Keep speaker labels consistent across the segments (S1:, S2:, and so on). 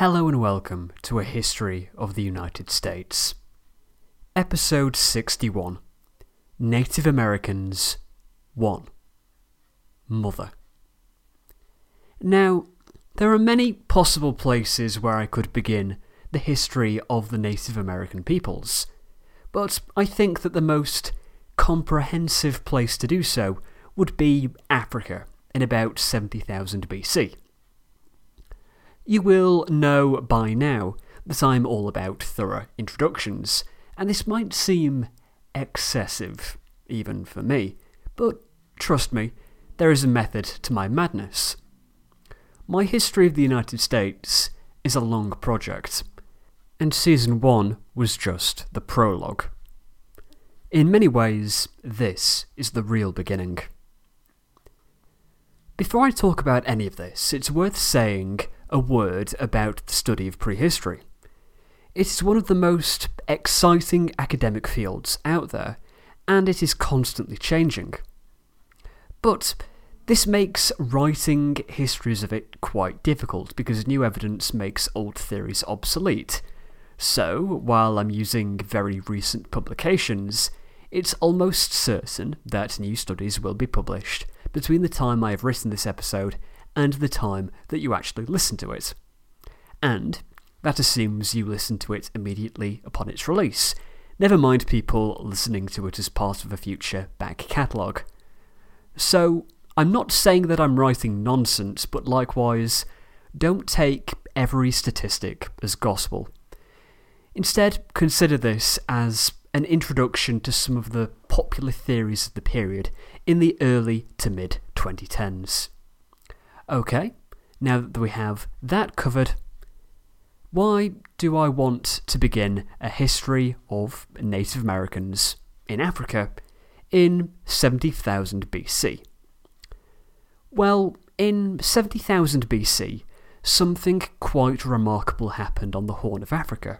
S1: Hello and welcome to A History of the United States. Episode 61 Native Americans 1 Mother. Now, there are many possible places where I could begin the history of the Native American peoples, but I think that the most comprehensive place to do so would be Africa in about 70,000 BC. You will know by now that I'm all about thorough introductions, and this might seem excessive, even for me, but trust me, there is a method to my madness. My history of the United States is a long project, and Season 1 was just the prologue. In many ways, this is the real beginning. Before I talk about any of this, it's worth saying a word about the study of prehistory. It is one of the most exciting academic fields out there, and it is constantly changing. But this makes writing histories of it quite difficult because new evidence makes old theories obsolete. So, while I'm using very recent publications, it's almost certain that new studies will be published between the time I have written this episode and the time that you actually listen to it. And that assumes you listen to it immediately upon its release, never mind people listening to it as part of a future back catalogue. So, I'm not saying that I'm writing nonsense, but likewise, don't take every statistic as gospel. Instead, consider this as an introduction to some of the popular theories of the period in the early to mid 2010s. Okay, now that we have that covered, why do I want to begin a history of Native Americans in Africa in 70,000 BC? Well, in 70,000 BC, something quite remarkable happened on the Horn of Africa.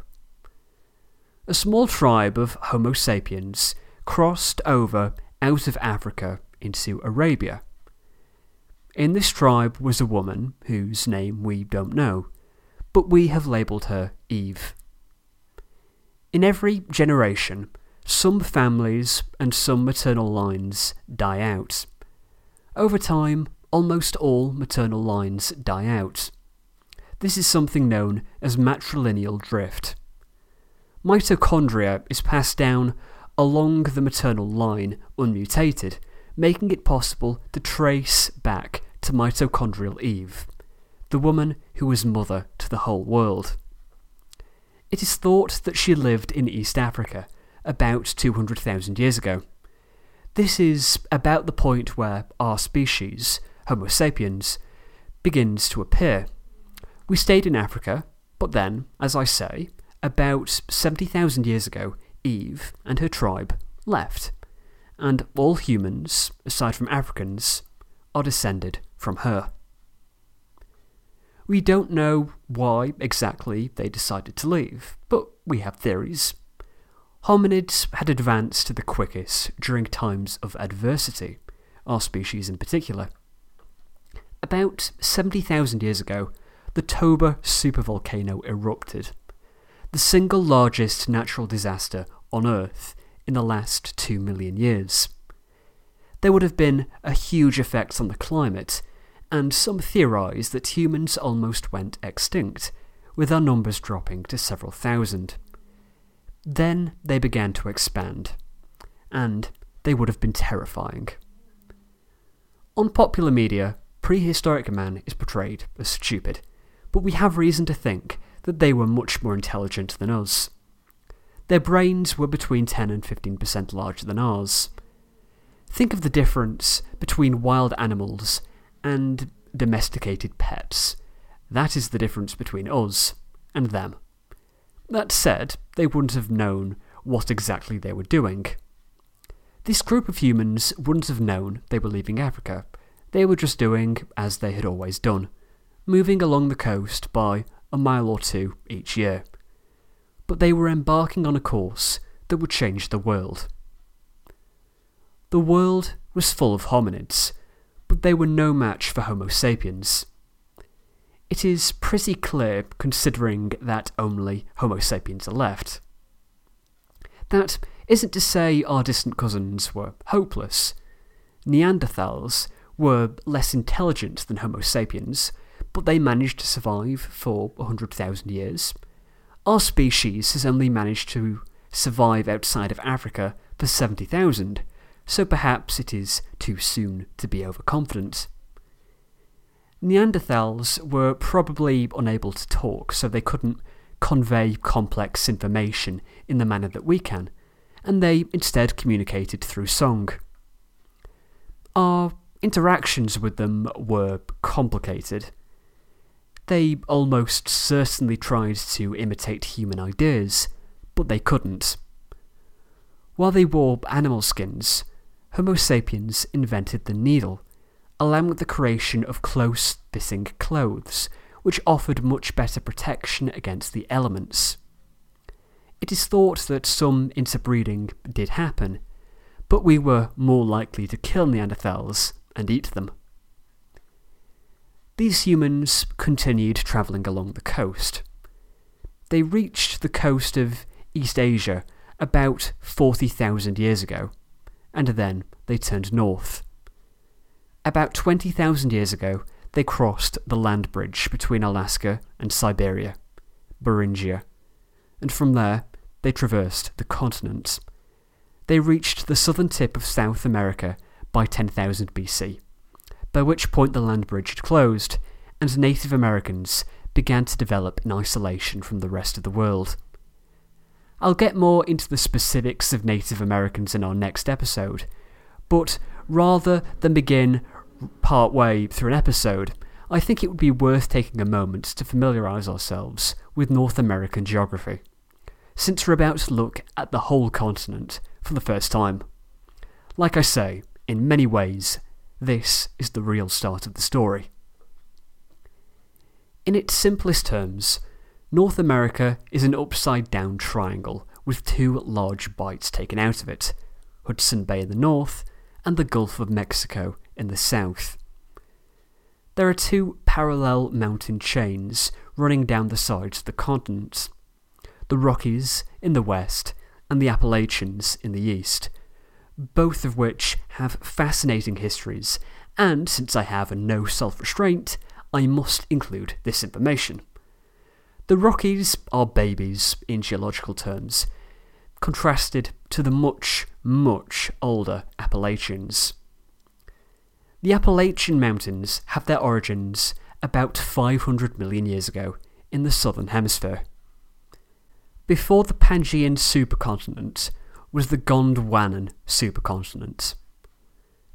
S1: A small tribe of Homo sapiens crossed over out of Africa into Arabia. In this tribe was a woman whose name we don't know, but we have labelled her Eve. In every generation, some families and some maternal lines die out. Over time, almost all maternal lines die out. This is something known as matrilineal drift. Mitochondria is passed down along the maternal line unmutated, making it possible to trace back to mitochondrial Eve, the woman who was mother to the whole world. It is thought that she lived in East Africa about 200,000 years ago. This is about the point where our species, Homo sapiens, begins to appear. We stayed in Africa, but then, as I say, about 70,000 years ago, Eve and her tribe left, and all humans, aside from Africans, are descended from her. We don't know why exactly they decided to leave, but we have theories. Hominids had advanced to the quickest during times of adversity, our species in particular. About 70,000 years ago, the Toba supervolcano erupted, the single largest natural disaster on Earth in the last two million years. There would have been a huge effect on the climate, and some theorise that humans almost went extinct, with our numbers dropping to several thousand. Then they began to expand, and they would have been terrifying. On popular media, prehistoric man is portrayed as stupid, but we have reason to think that they were much more intelligent than us. Their brains were between 10 and 15% larger than ours. Think of the difference between wild animals and domesticated pets. That is the difference between us and them. That said, they wouldn't have known what exactly they were doing. This group of humans wouldn't have known they were leaving Africa. They were just doing as they had always done, moving along the coast by a mile or two each year. But they were embarking on a course that would change the world. The world was full of hominids, but they were no match for Homo sapiens. it is pretty clear considering that only Homo sapiens are left. That isn't to say our distant cousins were hopeless. Neanderthals were less intelligent than Homo sapiens, but they managed to survive for 100,000 years. Our species has only managed to survive outside of Africa for 70,000, so perhaps it is too soon to be overconfident. Neanderthals were probably unable to talk, so they couldn't convey complex information in the manner that we can, and they instead communicated through song. Our interactions with them were complicated. They almost certainly tried to imitate human ideas, but they couldn't. While they wore animal skins, Homo sapiens invented the needle, allowing the creation of close fitting clothes, which offered much better protection against the elements. It is thought that some interbreeding did happen, but we were more likely to kill Neanderthals and eat them. These humans continued travelling along the coast. They reached the coast of East Asia about 40,000 years ago, and then they turned north. About 20,000 years ago, they crossed the land bridge between Alaska and Siberia, Beringia, and from there they traversed the continent. They reached the southern tip of South America by 10,000 BC by which point the land bridge had closed, and Native Americans began to develop in isolation from the rest of the world. I'll get more into the specifics of Native Americans in our next episode, but rather than begin part way through an episode, I think it would be worth taking a moment to familiarise ourselves with North American geography, since we're about to look at the whole continent for the first time. Like I say, in many ways, this is the real start of the story. In its simplest terms, North America is an upside down triangle with two large bites taken out of it Hudson Bay in the north and the Gulf of Mexico in the south. There are two parallel mountain chains running down the sides of the continent the Rockies in the west and the Appalachians in the east, both of which have fascinating histories, and since I have no self restraint, I must include this information. The Rockies are babies in geological terms, contrasted to the much, much older Appalachians. The Appalachian Mountains have their origins about 500 million years ago in the southern hemisphere. Before the Pangaean supercontinent, was the Gondwanan supercontinent.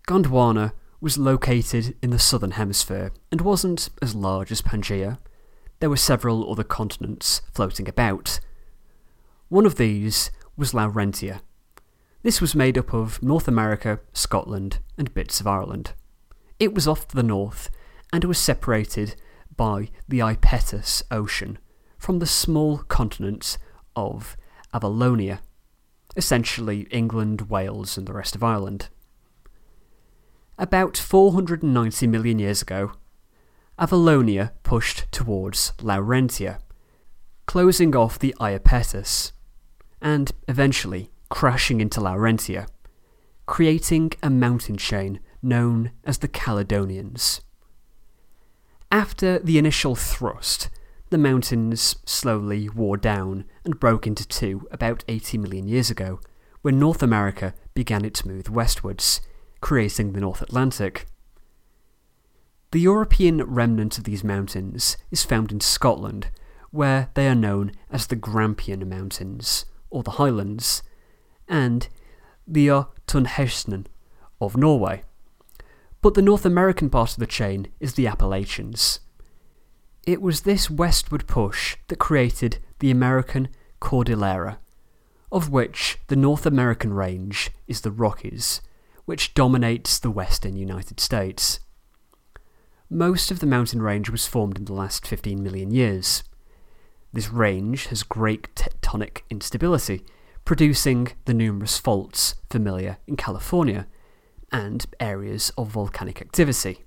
S1: Gondwana was located in the southern hemisphere and wasn't as large as Pangaea. There were several other continents floating about. One of these was Laurentia. This was made up of North America, Scotland, and bits of Ireland. It was off to the north and was separated by the Iapetus Ocean from the small continent of Avalonia essentially England, Wales, and the rest of Ireland. About 490 million years ago, Avalonia pushed towards Laurentia, closing off the Iapetus, and eventually crashing into Laurentia, creating a mountain chain known as the Caledonians. After the initial thrust, the mountains slowly wore down and broke into two about 80 million years ago, when North America began its move westwards, creating the North Atlantic. The European remnant of these mountains is found in Scotland, where they are known as the Grampian Mountains, or the Highlands, and the Jotunheimen of Norway. But the North American part of the chain is the Appalachians, it was this westward push that created the American Cordillera, of which the North American range is the Rockies, which dominates the western United States. Most of the mountain range was formed in the last 15 million years. This range has great tectonic instability, producing the numerous faults familiar in California and areas of volcanic activity.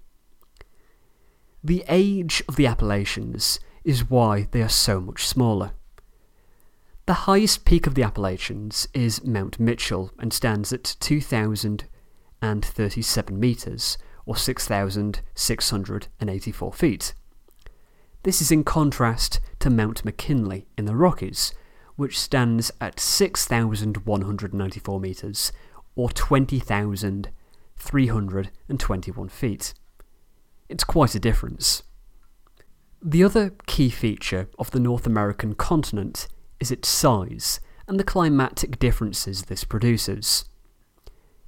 S1: The age of the Appalachians is why they are so much smaller. The highest peak of the Appalachians is Mount Mitchell and stands at 2,037 metres, or 6,684 feet. This is in contrast to Mount McKinley in the Rockies, which stands at 6,194 metres, or 20,321 feet. It's quite a difference. The other key feature of the North American continent is its size and the climatic differences this produces.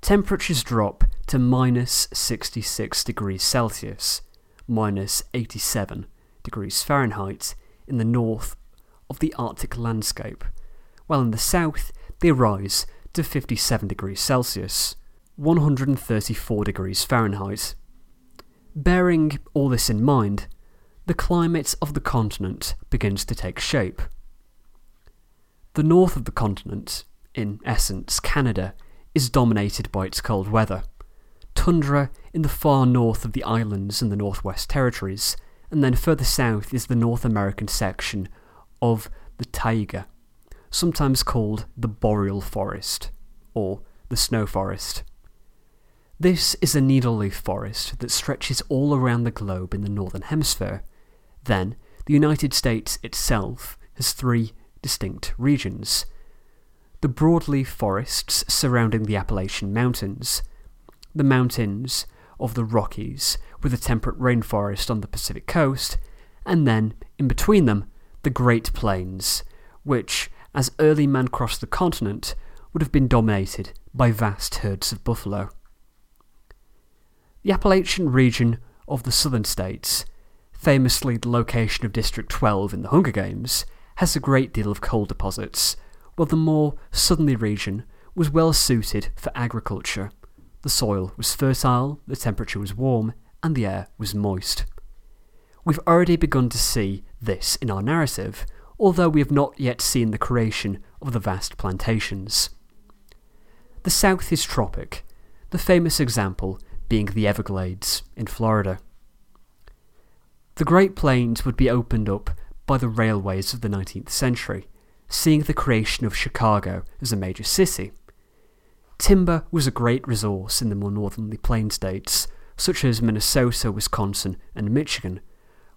S1: Temperatures drop to minus 66 degrees Celsius, minus 87 degrees Fahrenheit in the north of the Arctic landscape, while in the south they rise to 57 degrees Celsius, 134 degrees Fahrenheit. Bearing all this in mind, the climate of the continent begins to take shape. The north of the continent, in essence Canada, is dominated by its cold weather. Tundra in the far north of the islands and the Northwest Territories, and then further south is the North American section of the taiga, sometimes called the boreal forest, or the snow forest. This is a needle-leaf forest that stretches all around the globe in the Northern Hemisphere. Then, the United States itself has three distinct regions. The broadleaf forests surrounding the Appalachian Mountains, the mountains of the Rockies with a temperate rainforest on the Pacific coast, and then, in between them, the Great Plains, which, as early man crossed the continent, would have been dominated by vast herds of buffalo. The Appalachian region of the southern states, famously the location of District 12 in the Hunger Games, has a great deal of coal deposits, while the more southerly region was well suited for agriculture. The soil was fertile, the temperature was warm, and the air was moist. We've already begun to see this in our narrative, although we have not yet seen the creation of the vast plantations. The south is tropic, the famous example being the Everglades in Florida. The Great Plains would be opened up by the railways of the 19th century, seeing the creation of Chicago as a major city. Timber was a great resource in the more northerly plain states, such as Minnesota, Wisconsin, and Michigan,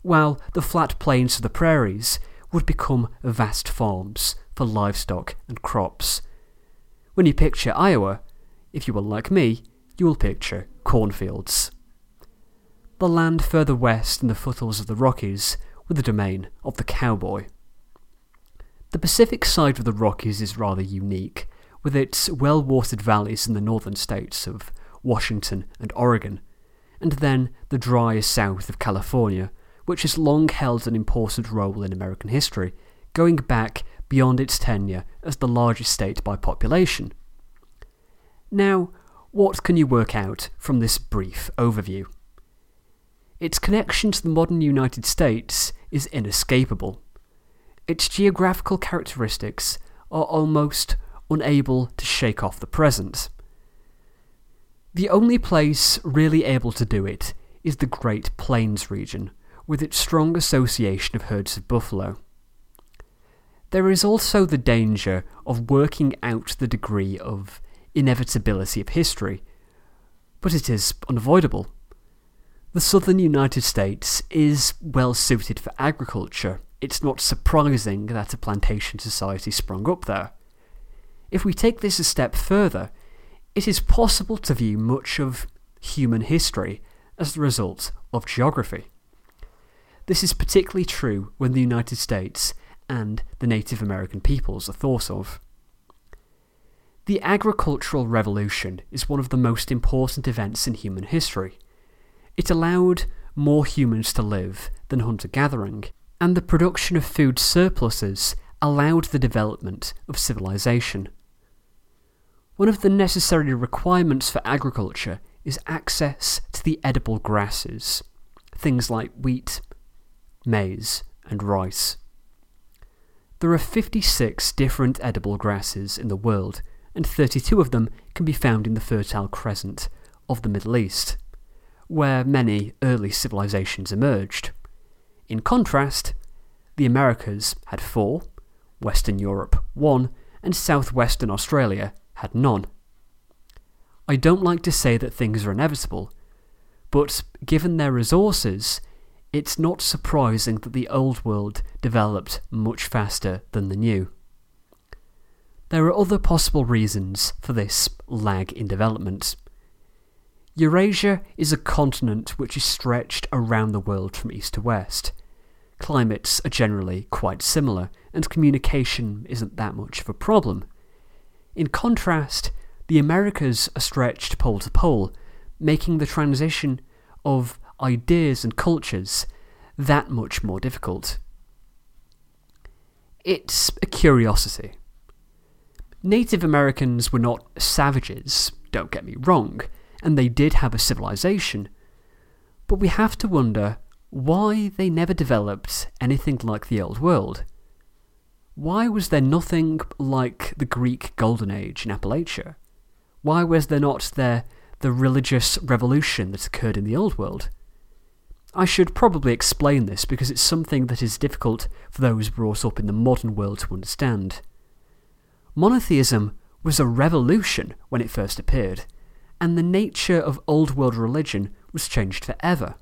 S1: while the flat plains of the prairies would become vast farms for livestock and crops. When you picture Iowa, if you are like me, you will picture cornfields. The land further west in the foothills of the Rockies with the domain of the cowboy. The Pacific side of the Rockies is rather unique, with its well watered valleys in the northern states of Washington and Oregon, and then the dry south of California, which has long held an important role in American history, going back beyond its tenure as the largest state by population. Now, what can you work out from this brief overview? Its connection to the modern United States is inescapable. Its geographical characteristics are almost unable to shake off the present. The only place really able to do it is the Great Plains region, with its strong association of herds of buffalo. There is also the danger of working out the degree of inevitability of history, but it is unavoidable. The southern United States is well suited for agriculture. It's not surprising that a plantation society sprung up there. If we take this a step further, it is possible to view much of human history as the result of geography. This is particularly true when the United States and the Native American peoples are thought of. The agricultural revolution is one of the most important events in human history. It allowed more humans to live than hunter gathering, and the production of food surpluses allowed the development of civilization. One of the necessary requirements for agriculture is access to the edible grasses, things like wheat, maize, and rice. There are 56 different edible grasses in the world, and 32 of them can be found in the Fertile Crescent of the Middle East where many early civilizations emerged. In contrast, the Americas had four, Western Europe one, and southwestern Australia had none. I don't like to say that things are inevitable, but given their resources, it's not surprising that the old world developed much faster than the new. There are other possible reasons for this lag in development. Eurasia is a continent which is stretched around the world from east to west. Climates are generally quite similar, and communication isn't that much of a problem. In contrast, the Americas are stretched pole to pole, making the transition of ideas and cultures that much more difficult. It's a curiosity. Native Americans were not savages, don't get me wrong, and they did have a civilization, but we have to wonder why they never developed anything like the Old World. Why was there nothing like the Greek Golden Age in Appalachia? Why was there not there the religious revolution that occurred in the Old World? I should probably explain this because it's something that is difficult for those brought up in the modern world to understand. Monotheism was a revolution when it first appeared, and the nature of Old World religion was changed forever.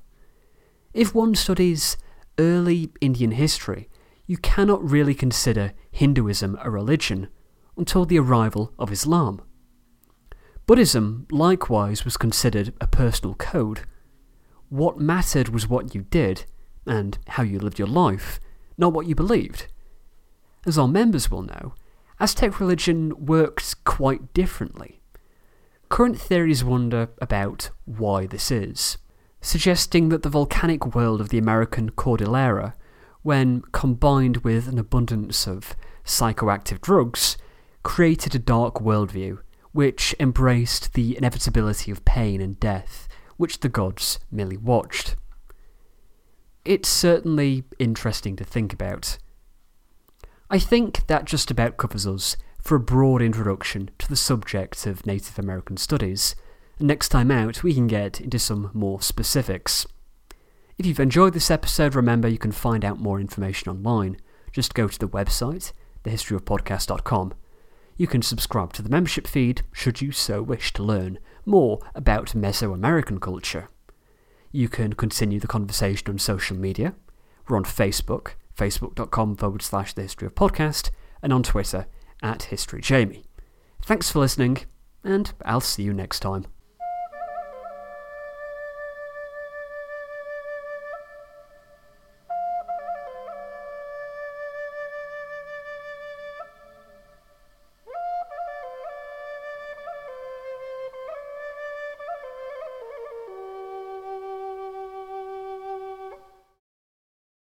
S1: If one studies early Indian history, you cannot really consider Hinduism a religion until the arrival of Islam. Buddhism likewise was considered a personal code. What mattered was what you did and how you lived your life, not what you believed. As our members will know, Aztec religion worked quite differently. Current theories wonder about why this is, suggesting that the volcanic world of the American Cordillera, when combined with an abundance of psychoactive drugs, created a dark worldview which embraced the inevitability of pain and death, which the gods merely watched. It's certainly interesting to think about. I think that just about covers us for a broad introduction to the subject of Native American studies. Next time out, we can get into some more specifics. If you've enjoyed this episode, remember you can find out more information online. Just go to the website, thehistoryofpodcast.com. You can subscribe to the membership feed should you so wish to learn more about Mesoamerican culture. You can continue the conversation on social media. We're on Facebook, facebook.com forward slash the history of podcast, and on Twitter at historyjamie. Thanks for listening, and I'll see you next time.